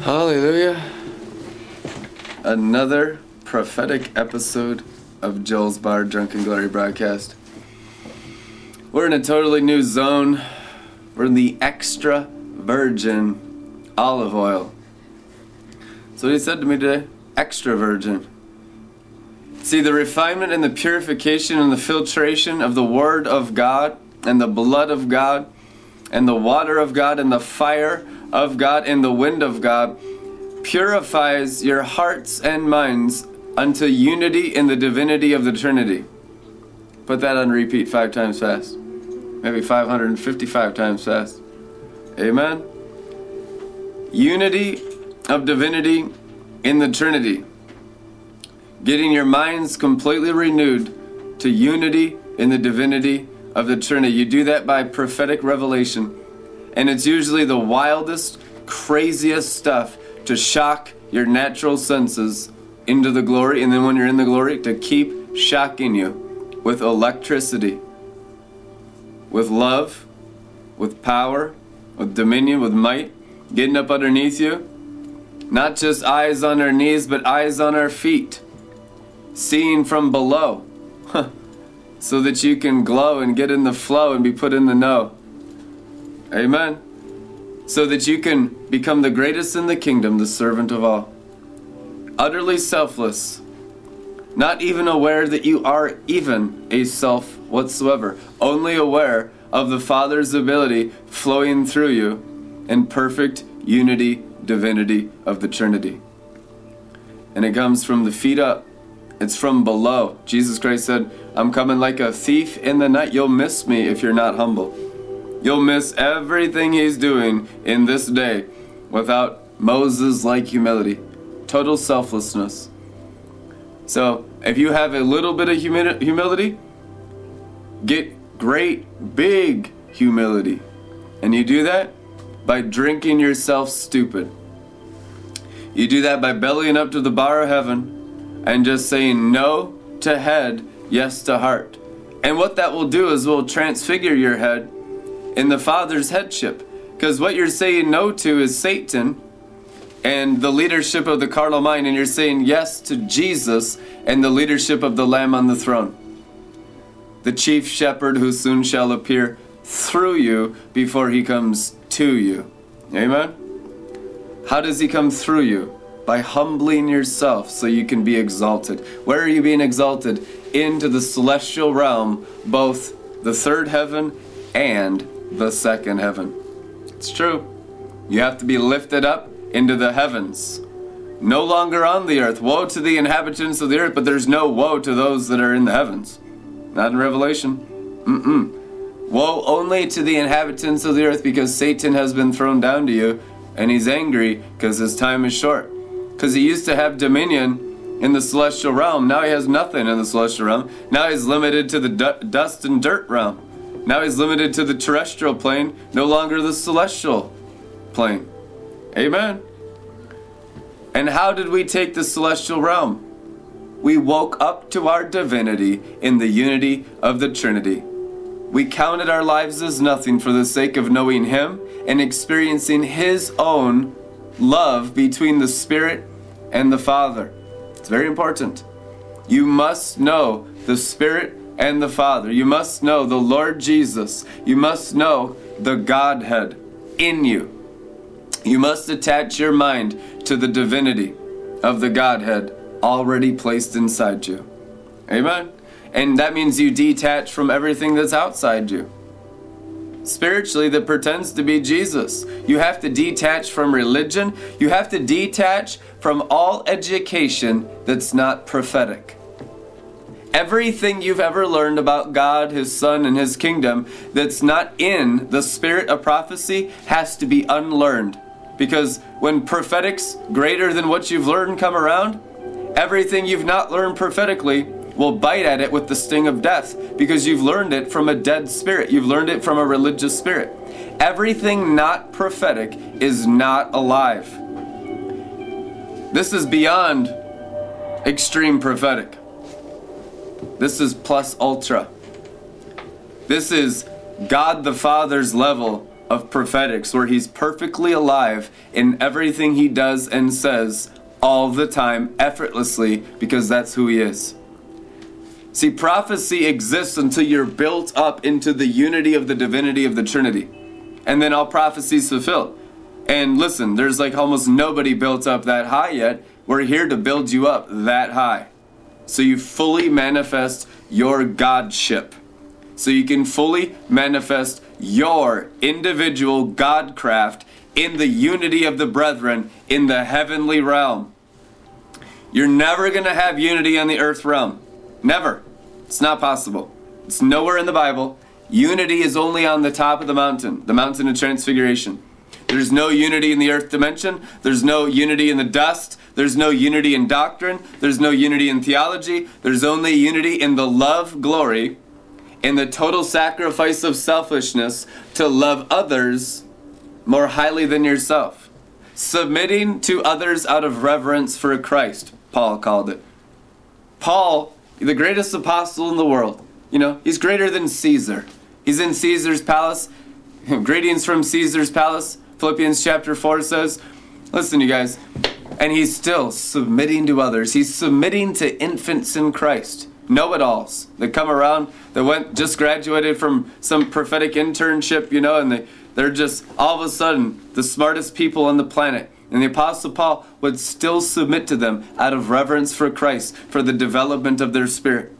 Hallelujah. Another prophetic episode of Joel's Bar Drunken Glory broadcast. We're in a totally new zone. We're in the extra virgin olive oil. So he said to me today, extra virgin. See, the refinement and the purification and the filtration of the Word of God and the blood of God and the water of God and the fire of God and the wind of God purifies your hearts and minds unto unity in the divinity of the Trinity. Put that on repeat five times fast. Maybe 555 times fast. Amen. Unity of divinity in the Trinity. Getting your minds completely renewed to unity in the divinity of the Trinity. You do that by prophetic revelation. And it's usually the wildest, craziest stuff to shock your natural senses into the glory. And then when you're in the glory, to keep shocking you with electricity, with love, with power, with dominion, with might, getting up underneath you. Not just eyes on our knees, but eyes on our feet. Seeing from below. so that you can glow and get in the flow and be put in the know. Amen. So that you can become the greatest in the kingdom, the servant of all. Utterly selfless. Not even aware that you are even a self whatsoever. Only aware of the Father's ability flowing through you in perfect unity, divinity of the Trinity. And it comes from the feet up. It's from below. Jesus Christ said, I'm coming like a thief in the night. You'll miss me if you're not humble. You'll miss everything he's doing in this day without Moses like humility, total selflessness. So, if you have a little bit of humi- humility, get great, big humility. And you do that by drinking yourself stupid. You do that by bellying up to the bar of heaven and just saying no to head yes to heart. And what that will do is will transfigure your head in the Father's headship. Because what you're saying no to is Satan and the leadership of the carnal mind, and you're saying yes to Jesus and the leadership of the Lamb on the throne. The chief shepherd who soon shall appear through you before he comes to you. Amen? How does he come through you? By humbling yourself so you can be exalted. Where are you being exalted? into the celestial realm, both the third heaven and the second heaven. It's true. You have to be lifted up into the heavens. No longer on the earth. Woe to the inhabitants of the earth, but there's no woe to those that are in the heavens. Not in Revelation. Mm-mm. Woe only to the inhabitants of the earth because Satan has been thrown down to you and he's angry because his time is short. Because he used to have dominion in the celestial realm. Now he has nothing in the celestial realm. Now he's limited to the du- dust and dirt realm. Now he's limited to the terrestrial plane, no longer the celestial plane. Amen. And how did we take the celestial realm? We woke up to our divinity in the unity of the Trinity. We counted our lives as nothing for the sake of knowing Him and experiencing His own love between the Spirit and the Father. It's very important. You must know the Spirit and the Father. You must know the Lord Jesus. You must know the Godhead in you. You must attach your mind to the divinity of the Godhead already placed inside you. Amen. And that means you detach from everything that's outside you. Spiritually, that pretends to be Jesus. You have to detach from religion. You have to detach from all education that's not prophetic. Everything you've ever learned about God, His Son, and His kingdom that's not in the spirit of prophecy has to be unlearned. Because when prophetics greater than what you've learned come around, everything you've not learned prophetically will bite at it with the sting of death because you've learned it from a dead spirit. You've learned it from a religious spirit. Everything not prophetic is not alive. This is beyond extreme prophetic. This is plus ultra. This is God the Father's level of prophetics where he's perfectly alive in everything he does and says all the time, effortlessly, because that's who he is. See, prophecy exists until you're built up into the unity of the divinity of the Trinity. And then all prophecies fulfilled. And listen, there's like almost nobody built up that high yet. We're here to build you up that high. So you fully manifest your Godship. So you can fully manifest your individual Godcraft in the unity of the brethren in the heavenly realm. You're never going to have unity on the earth realm. Never. It's not possible. It's nowhere in the Bible. Unity is only on the top of the mountain, the mountain of transfiguration. There's no unity in the earth dimension. There's no unity in the dust. There's no unity in doctrine. There's no unity in theology. There's only unity in the love glory, in the total sacrifice of selfishness to love others more highly than yourself. Submitting to others out of reverence for Christ, Paul called it. Paul, the greatest apostle in the world, you know, he's greater than Caesar. He's in Caesar's palace. Greetings from Caesar's palace. Philippians chapter 4 says, Listen, you guys, and he's still submitting to others. He's submitting to infants in Christ, know it alls that come around that went just graduated from some prophetic internship, you know, and they, they're just all of a sudden the smartest people on the planet. And the Apostle Paul would still submit to them out of reverence for Christ, for the development of their spirit.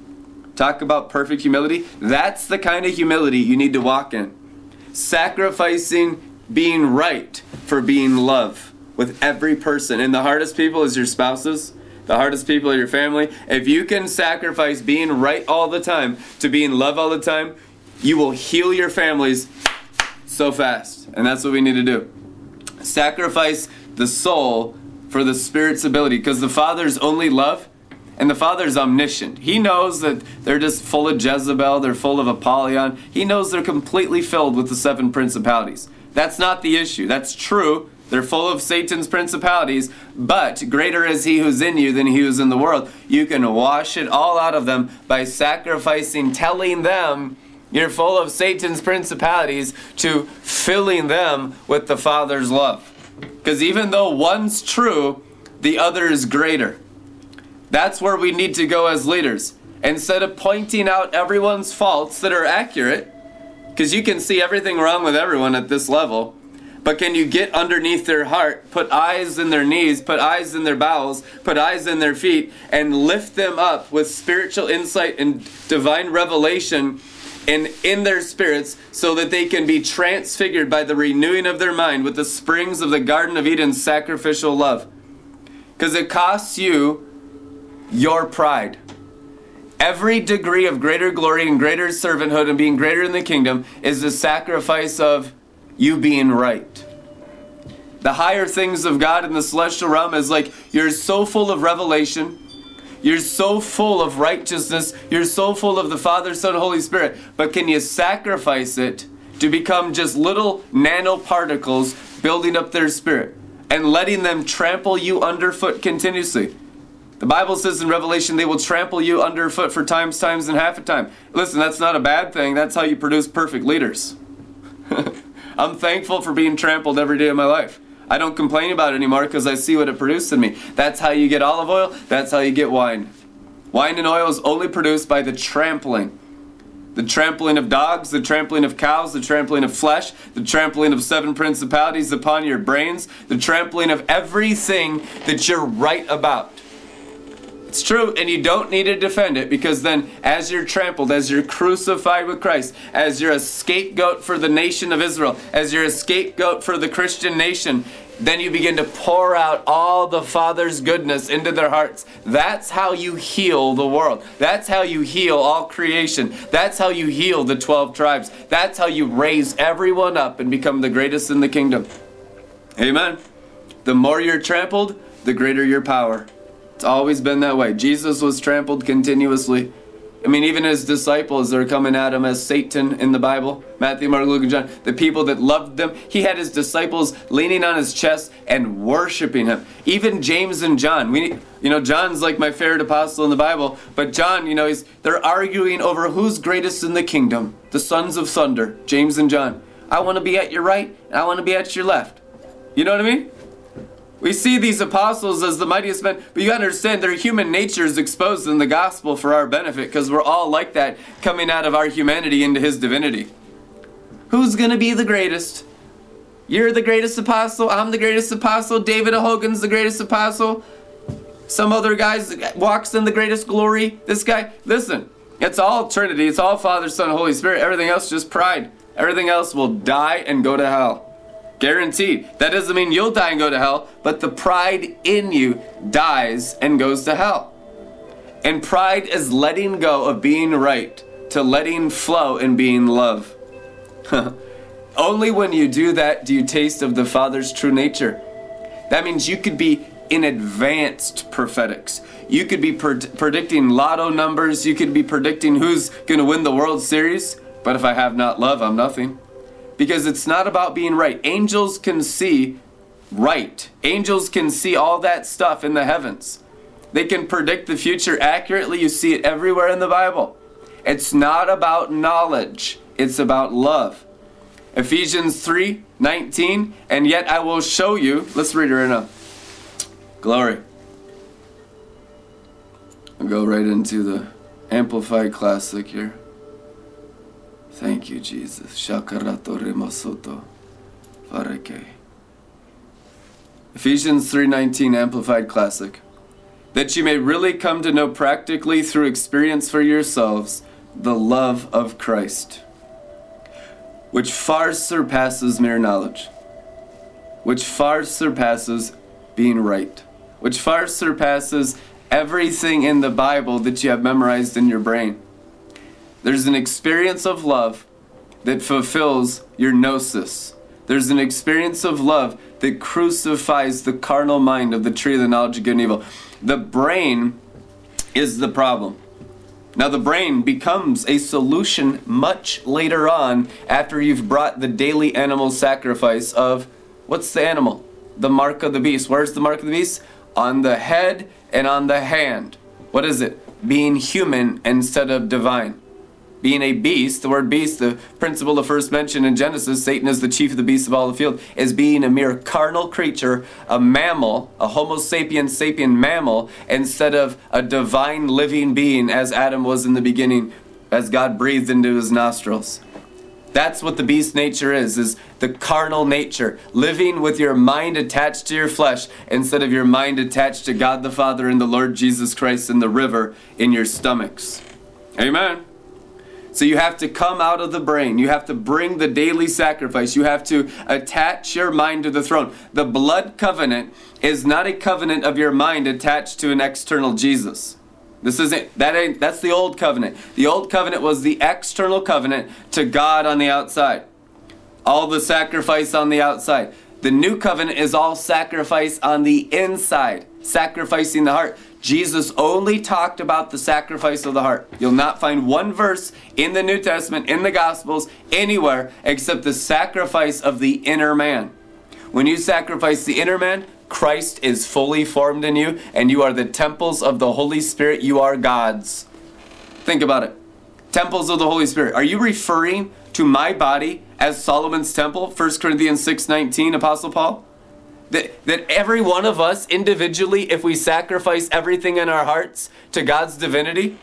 Talk about perfect humility. That's the kind of humility you need to walk in. Sacrificing being right for being love with every person. And the hardest people is your spouses. The hardest people are your family. If you can sacrifice being right all the time to being love all the time, you will heal your families so fast. And that's what we need to do. Sacrifice the soul for the spirit's ability because the Father's only love and the Father's omniscient. He knows that they're just full of Jezebel, they're full of Apollyon. He knows they're completely filled with the seven principalities. That's not the issue. That's true. They're full of Satan's principalities, but greater is he who's in you than he who's in the world. You can wash it all out of them by sacrificing, telling them you're full of Satan's principalities to filling them with the Father's love. Because even though one's true, the other is greater. That's where we need to go as leaders. Instead of pointing out everyone's faults that are accurate, because you can see everything wrong with everyone at this level, but can you get underneath their heart, put eyes in their knees, put eyes in their bowels, put eyes in their feet, and lift them up with spiritual insight and divine revelation and in their spirits so that they can be transfigured by the renewing of their mind with the springs of the Garden of Eden's sacrificial love? Because it costs you your pride. Every degree of greater glory and greater servanthood and being greater in the kingdom is the sacrifice of you being right. The higher things of God in the celestial realm is like you're so full of revelation, you're so full of righteousness, you're so full of the Father, Son, Holy Spirit, but can you sacrifice it to become just little nanoparticles building up their spirit and letting them trample you underfoot continuously? The Bible says in Revelation, they will trample you underfoot for times, times, and half a time. Listen, that's not a bad thing. That's how you produce perfect leaders. I'm thankful for being trampled every day of my life. I don't complain about it anymore because I see what it produced in me. That's how you get olive oil, that's how you get wine. Wine and oil is only produced by the trampling. The trampling of dogs, the trampling of cows, the trampling of flesh, the trampling of seven principalities upon your brains, the trampling of everything that you're right about. It's true, and you don't need to defend it because then, as you're trampled, as you're crucified with Christ, as you're a scapegoat for the nation of Israel, as you're a scapegoat for the Christian nation, then you begin to pour out all the Father's goodness into their hearts. That's how you heal the world. That's how you heal all creation. That's how you heal the 12 tribes. That's how you raise everyone up and become the greatest in the kingdom. Amen. The more you're trampled, the greater your power. It's always been that way. Jesus was trampled continuously. I mean, even his disciples are coming at him as Satan in the Bible. Matthew, Mark, Luke, and John. The people that loved them, he had his disciples leaning on his chest and worshiping him. Even James and John. We, you know, John's like my favorite apostle in the Bible, but John, you know, he's they're arguing over who's greatest in the kingdom. The sons of thunder, James and John I want to be at your right, and I want to be at your left. You know what I mean? We see these apostles as the mightiest men, but you understand their human nature is exposed in the gospel for our benefit because we're all like that coming out of our humanity into his divinity. Who's gonna be the greatest? You're the greatest apostle, I'm the greatest apostle, David Hogan's the greatest apostle. Some other guys walks in the greatest glory. This guy, listen, it's all Trinity, it's all Father, Son, Holy Spirit. Everything else just pride. Everything else will die and go to hell. Guaranteed. That doesn't mean you'll die and go to hell, but the pride in you dies and goes to hell. And pride is letting go of being right to letting flow and being love. Only when you do that do you taste of the Father's true nature. That means you could be in advanced prophetics. You could be predicting lotto numbers, you could be predicting who's going to win the World Series, but if I have not love, I'm nothing because it's not about being right. Angels can see right, angels can see all that stuff in the heavens. They can predict the future accurately. You see it everywhere in the Bible. It's not about knowledge, it's about love. Ephesians 3 19, and yet I will show you. Let's read it right now. Glory. I'll go right into the Amplified Classic here. Thank you, Jesus. Shakarato remasoto fareke. Ephesians 3:19 Amplified Classic. That you may really come to know practically through experience for yourselves the love of Christ, which far surpasses mere knowledge, which far surpasses being right, which far surpasses everything in the Bible that you have memorized in your brain. There's an experience of love that fulfills your gnosis. There's an experience of love that crucifies the carnal mind of the tree of the knowledge of good and evil. The brain is the problem. Now, the brain becomes a solution much later on after you've brought the daily animal sacrifice of what's the animal? The mark of the beast. Where's the mark of the beast? On the head and on the hand. What is it? Being human instead of divine being a beast, the word beast, the principle of first mention in Genesis, Satan is the chief of the beasts of all the field, as being a mere carnal creature, a mammal, a Homo sapiens sapien mammal, instead of a divine living being as Adam was in the beginning, as God breathed into his nostrils. That's what the beast nature is, is the carnal nature, living with your mind attached to your flesh instead of your mind attached to God the Father and the Lord Jesus Christ in the river in your stomachs. Amen. So you have to come out of the brain. You have to bring the daily sacrifice. You have to attach your mind to the throne. The blood covenant is not a covenant of your mind attached to an external Jesus. This isn't that ain't that's the old covenant. The old covenant was the external covenant to God on the outside. All the sacrifice on the outside. The new covenant is all sacrifice on the inside, sacrificing the heart. Jesus only talked about the sacrifice of the heart. You'll not find one verse in the New Testament, in the Gospels, anywhere except the sacrifice of the inner man. When you sacrifice the inner man, Christ is fully formed in you, and you are the temples of the Holy Spirit. You are God's. Think about it. Temples of the Holy Spirit. Are you referring to my body as Solomon's temple? 1 Corinthians 6:19, Apostle Paul? That, that every one of us individually, if we sacrifice everything in our hearts to God's divinity,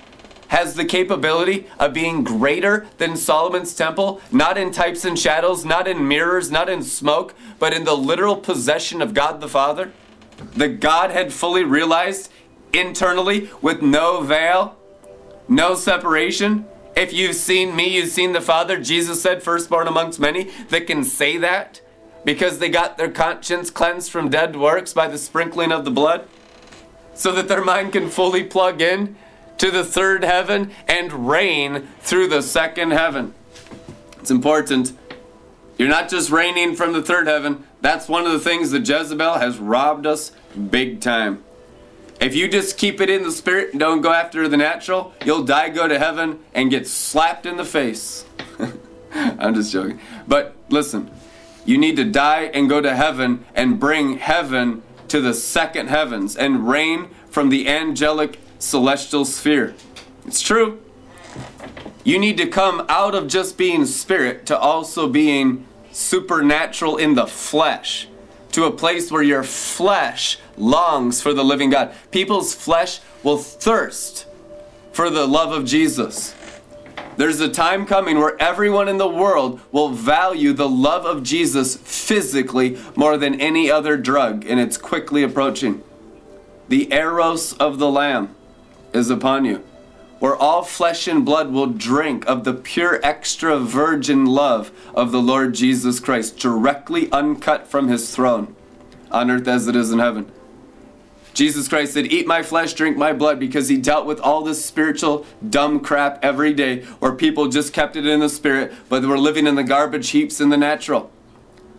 has the capability of being greater than Solomon's temple, not in types and shadows, not in mirrors, not in smoke, but in the literal possession of God the Father? The Godhead fully realized internally with no veil, no separation. If you've seen me, you've seen the Father. Jesus said, firstborn amongst many, that can say that because they got their conscience cleansed from dead works by the sprinkling of the blood, so that their mind can fully plug in to the third heaven and reign through the second heaven. It's important. You're not just reigning from the third heaven. That's one of the things that Jezebel has robbed us big time. If you just keep it in the spirit and don't go after the natural, you'll die, go to heaven, and get slapped in the face. I'm just joking. But listen, you need to die and go to heaven and bring heaven to the second heavens and reign from the angelic celestial sphere. It's true. You need to come out of just being spirit to also being supernatural in the flesh to a place where your flesh longs for the living God. People's flesh will thirst for the love of Jesus. There's a time coming where everyone in the world will value the love of Jesus physically more than any other drug, and it's quickly approaching. The eros of the Lamb is upon you, where all flesh and blood will drink of the pure extra virgin love of the Lord Jesus Christ, directly uncut from his throne, on earth as it is in heaven. Jesus Christ said, Eat my flesh, drink my blood, because he dealt with all this spiritual dumb crap every day where people just kept it in the spirit, but they were living in the garbage heaps in the natural.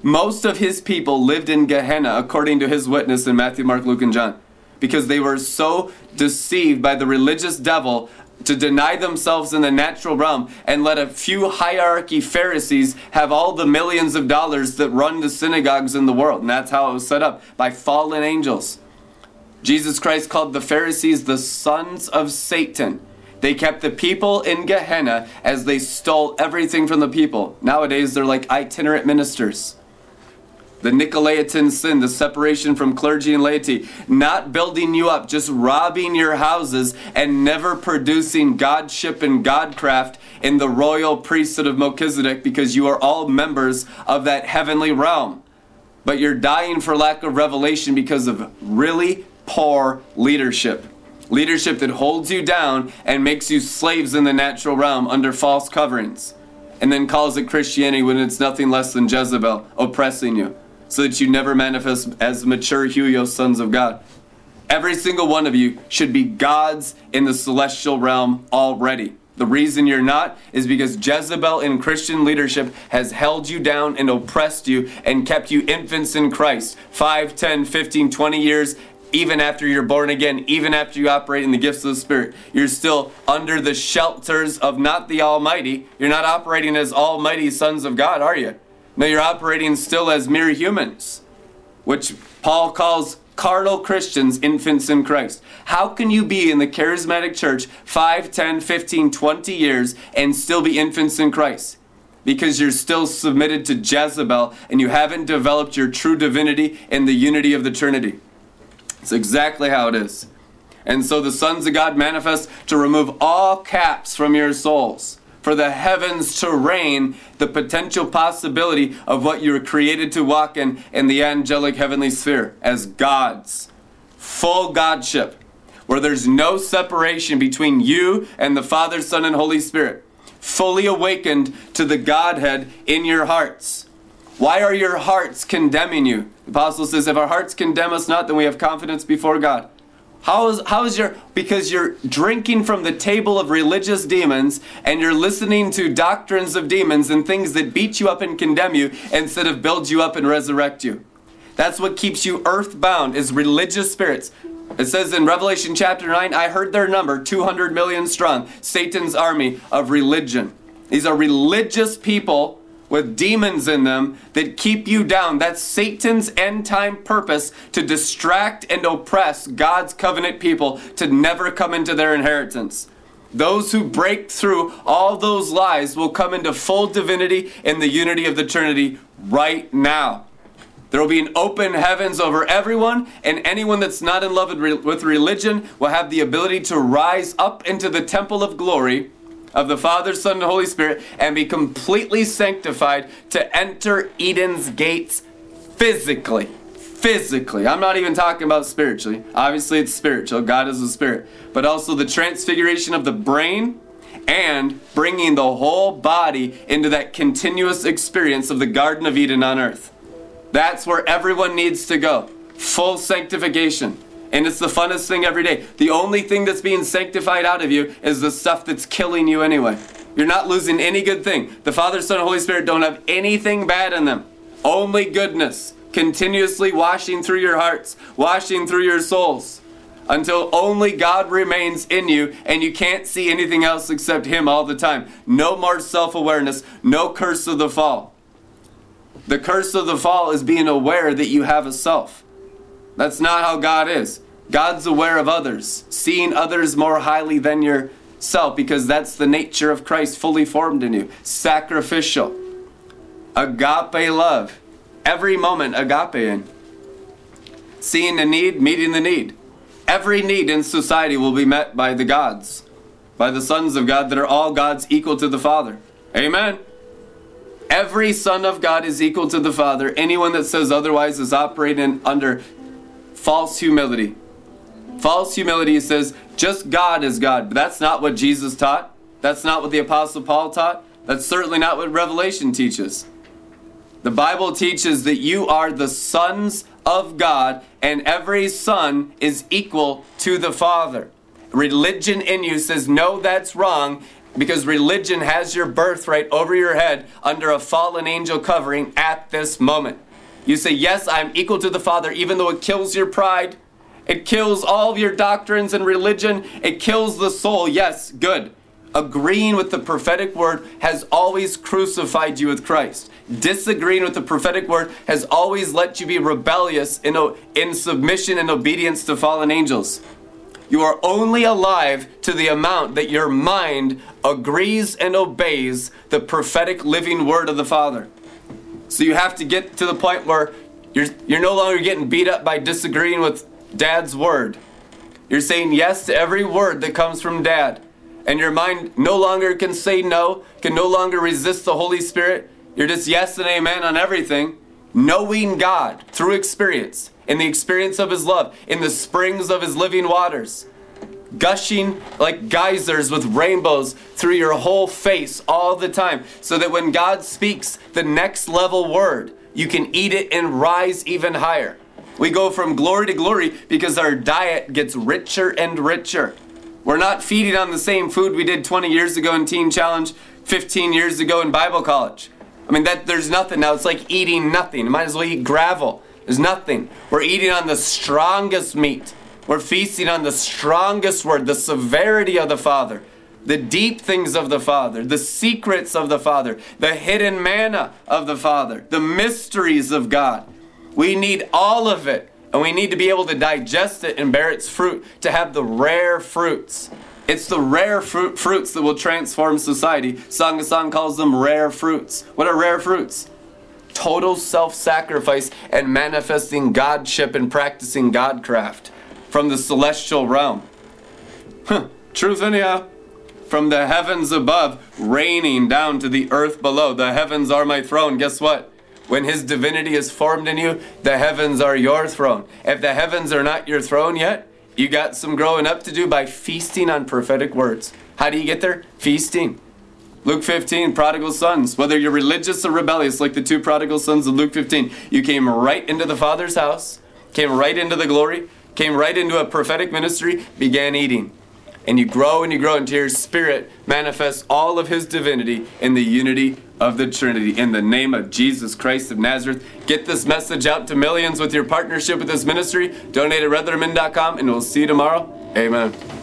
Most of his people lived in Gehenna, according to his witness in Matthew, Mark, Luke, and John, because they were so deceived by the religious devil to deny themselves in the natural realm and let a few hierarchy Pharisees have all the millions of dollars that run the synagogues in the world. And that's how it was set up by fallen angels. Jesus Christ called the Pharisees the sons of Satan. They kept the people in Gehenna as they stole everything from the people. Nowadays, they're like itinerant ministers. The Nicolaitan sin, the separation from clergy and laity, not building you up, just robbing your houses and never producing Godship and Godcraft in the royal priesthood of Melchizedek because you are all members of that heavenly realm. But you're dying for lack of revelation because of really poor leadership. Leadership that holds you down and makes you slaves in the natural realm under false coverings. And then calls it Christianity when it's nothing less than Jezebel oppressing you. So that you never manifest as mature Huios sons of God. Every single one of you should be gods in the celestial realm already. The reason you're not is because Jezebel in Christian leadership has held you down and oppressed you and kept you infants in Christ 5, 10, 15, 20 years even after you're born again, even after you operate in the gifts of the Spirit, you're still under the shelters of not the Almighty. You're not operating as Almighty sons of God, are you? No, you're operating still as mere humans, which Paul calls carnal Christians, infants in Christ. How can you be in the charismatic church 5, 10, 15, 20 years and still be infants in Christ? Because you're still submitted to Jezebel and you haven't developed your true divinity in the unity of the Trinity. It's exactly how it is. And so the sons of God manifest to remove all caps from your souls, for the heavens to reign the potential possibility of what you were created to walk in in the angelic heavenly sphere as gods. Full Godship, where there's no separation between you and the Father, Son, and Holy Spirit. Fully awakened to the Godhead in your hearts. Why are your hearts condemning you? The apostle says, if our hearts condemn us not, then we have confidence before God. How is, how is your, because you're drinking from the table of religious demons and you're listening to doctrines of demons and things that beat you up and condemn you instead of build you up and resurrect you. That's what keeps you earthbound is religious spirits. It says in Revelation chapter 9, I heard their number, 200 million strong, Satan's army of religion. These are religious people with demons in them that keep you down. That's Satan's end time purpose to distract and oppress God's covenant people to never come into their inheritance. Those who break through all those lies will come into full divinity in the unity of the Trinity right now. There will be an open heavens over everyone, and anyone that's not in love with religion will have the ability to rise up into the temple of glory of the Father, Son, and Holy Spirit and be completely sanctified to enter Eden's gates physically. Physically. I'm not even talking about spiritually. Obviously, it's spiritual. God is a spirit. But also the transfiguration of the brain and bringing the whole body into that continuous experience of the Garden of Eden on earth. That's where everyone needs to go. Full sanctification. And it's the funnest thing every day. The only thing that's being sanctified out of you is the stuff that's killing you anyway. You're not losing any good thing. The Father, Son, Holy Spirit don't have anything bad in them. Only goodness. Continuously washing through your hearts, washing through your souls. Until only God remains in you and you can't see anything else except Him all the time. No more self awareness, no curse of the fall. The curse of the fall is being aware that you have a self. That's not how God is. God's aware of others, seeing others more highly than yourself, because that's the nature of Christ fully formed in you. Sacrificial. Agape love. Every moment, agape. In. Seeing the need, meeting the need. Every need in society will be met by the gods, by the sons of God that are all gods equal to the Father. Amen. Every son of God is equal to the Father. Anyone that says otherwise is operating under false humility. False humility says just God is God. But that's not what Jesus taught. That's not what the Apostle Paul taught. That's certainly not what Revelation teaches. The Bible teaches that you are the sons of God, and every son is equal to the Father. Religion in you says, no, that's wrong, because religion has your birthright over your head under a fallen angel covering at this moment. You say, Yes, I'm equal to the Father, even though it kills your pride. It kills all of your doctrines and religion. It kills the soul. Yes, good. Agreeing with the prophetic word has always crucified you with Christ. Disagreeing with the prophetic word has always let you be rebellious in, in submission and obedience to fallen angels. You are only alive to the amount that your mind agrees and obeys the prophetic living word of the Father. So you have to get to the point where you're, you're no longer getting beat up by disagreeing with dad's word. You're saying yes to every word that comes from dad. And your mind no longer can say no, can no longer resist the Holy Spirit. You're just yes and amen on everything, knowing God through experience in the experience of His love, in the springs of His living waters, gushing like geysers with rainbows through your whole face all the time, so that when God speaks the next level word, you can eat it and rise even higher. We go from glory to glory because our diet gets richer and richer. We're not feeding on the same food we did 20 years ago in Teen Challenge, 15 years ago in Bible college. I mean, that there's nothing now. It's like eating nothing. You might as well eat gravel. There's nothing. We're eating on the strongest meat. We're feasting on the strongest word, the severity of the Father, the deep things of the Father, the secrets of the Father, the hidden manna of the Father, the mysteries of God. We need all of it, and we need to be able to digest it and bear its fruit, to have the rare fruits. It's the rare fruit, fruits that will transform society. Song of Song calls them rare fruits. What are rare fruits? total self sacrifice and manifesting Godship and practicing Godcraft from the celestial realm. Huh. Truth, anyhow. From the heavens above, raining down to the earth below. The heavens are my throne. Guess what? When His divinity is formed in you, the heavens are your throne. If the heavens are not your throne yet, you got some growing up to do by feasting on prophetic words. How do you get there? Feasting. Luke 15, prodigal sons. Whether you're religious or rebellious, like the two prodigal sons of Luke 15, you came right into the Father's house, came right into the glory, came right into a prophetic ministry, began eating. And you grow and you grow until your spirit manifests all of his divinity in the unity of the Trinity. In the name of Jesus Christ of Nazareth, get this message out to millions with your partnership with this ministry. Donate at redlettermin.com, and we'll see you tomorrow. Amen.